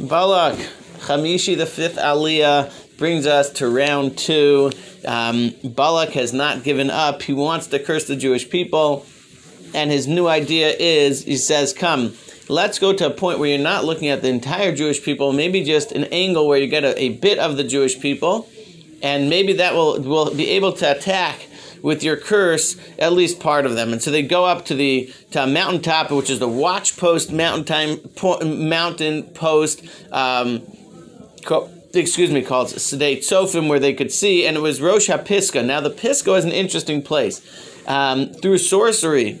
Balak, Chamishi, the fifth Aliyah, brings us to round two. Um, Balak has not given up. He wants to curse the Jewish people. And his new idea is he says, Come, let's go to a point where you're not looking at the entire Jewish people, maybe just an angle where you get a, a bit of the Jewish people. And maybe that will, will be able to attack with your curse at least part of them. And so they go up to the to a mountaintop, which is the watch post mountain time po, mountain post. Um, co- excuse me, called Sedei Tzofim, where they could see, and it was Rosh HaPisga. Now, the Pisgah is an interesting place. Um, through sorcery,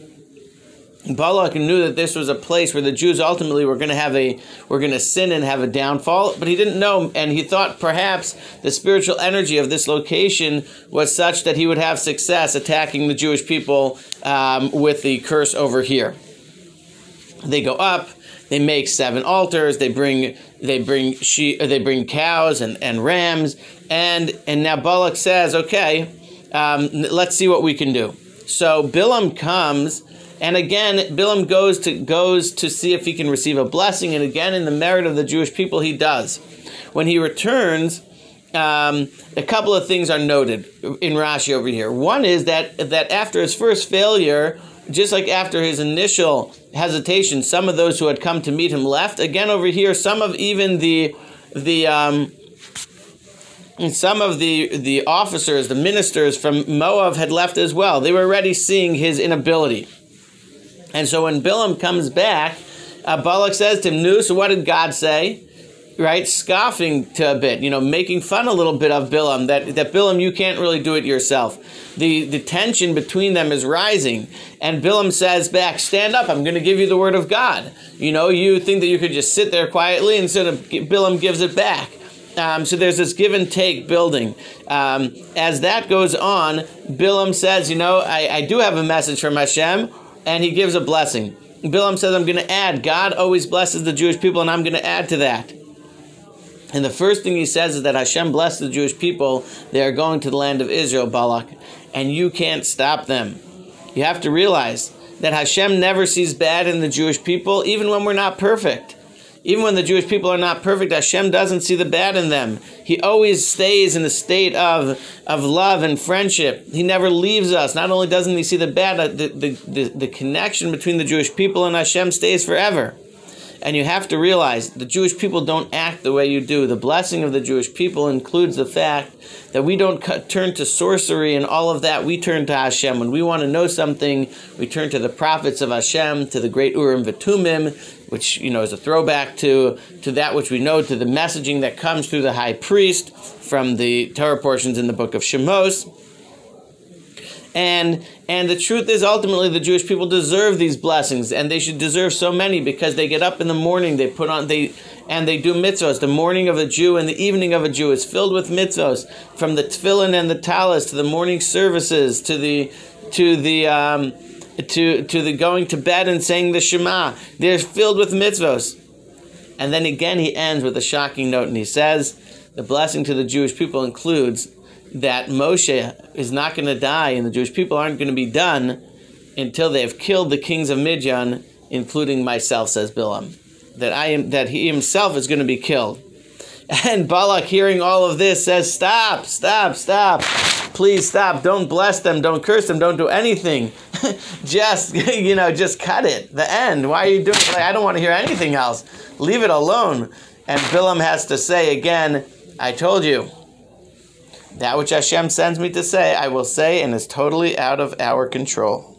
Balak knew that this was a place where the Jews ultimately were going to have a were going to sin and have a downfall, but he didn't know, and he thought perhaps the spiritual energy of this location was such that he would have success attacking the Jewish people um, with the curse over here. They go up, they make seven altars, they bring they bring she they bring cows and, and rams, and and now Balak says, okay, um, let's see what we can do. So Bilam comes and again, Bilam goes to goes to see if he can receive a blessing, and again, in the merit of the Jewish people, he does. When he returns, um, a couple of things are noted in Rashi over here. One is that that after his first failure, just like after his initial hesitation, some of those who had come to meet him left. Again, over here, some of even the the um, some of the the officers, the ministers from Moab had left as well. They were already seeing his inability. And so when Bilam comes back, uh, Balak says to him, "Nu, so what did God say?" Right, scoffing to a bit, you know, making fun a little bit of Bilam. That that Bilam, you can't really do it yourself. The the tension between them is rising, and Bilam says back, "Stand up! I'm going to give you the word of God." You know, you think that you could just sit there quietly, instead of Bilam gives it back. Um, so there's this give and take building. Um, as that goes on, Bilam says, "You know, I, I do have a message from Hashem." And he gives a blessing. Bilam says, I'm going to add. God always blesses the Jewish people, and I'm going to add to that. And the first thing he says is that Hashem blessed the Jewish people. They are going to the land of Israel, Balak, and you can't stop them. You have to realize that Hashem never sees bad in the Jewish people, even when we're not perfect. Even when the Jewish people are not perfect, Hashem doesn't see the bad in them. He always stays in a state of, of love and friendship. He never leaves us. Not only doesn't he see the bad, the, the, the, the connection between the Jewish people and Hashem stays forever. And you have to realize the Jewish people don't act the way you do. The blessing of the Jewish people includes the fact that we don't cut, turn to sorcery and all of that. We turn to Hashem. When we want to know something, we turn to the prophets of Hashem, to the great Urim Vitumim, which you know is a throwback to to that which we know, to the messaging that comes through the high priest from the Torah portions in the book of Shemos. And and the truth is ultimately the Jewish people deserve these blessings and they should deserve so many because they get up in the morning, they put on they and they do mitzvahs. The morning of a Jew and the evening of a Jew is filled with mitzvahs, from the tefillin and the talis to the morning services to the to the um, to to the going to bed and saying the Shema. They're filled with mitzvahs. And then again he ends with a shocking note and he says the blessing to the Jewish people includes that Moshe is not going to die and the Jewish people aren't going to be done until they have killed the kings of Midian, including myself, says Bilam. That I am that he himself is going to be killed. And Balak, hearing all of this, says, Stop, stop, stop. Please stop. Don't bless them. Don't curse them. Don't do anything. just, you know, just cut it. The end. Why are you doing like, I don't want to hear anything else. Leave it alone. And Bilam has to say again, I told you. That which Hashem sends me to say, I will say, and is totally out of our control.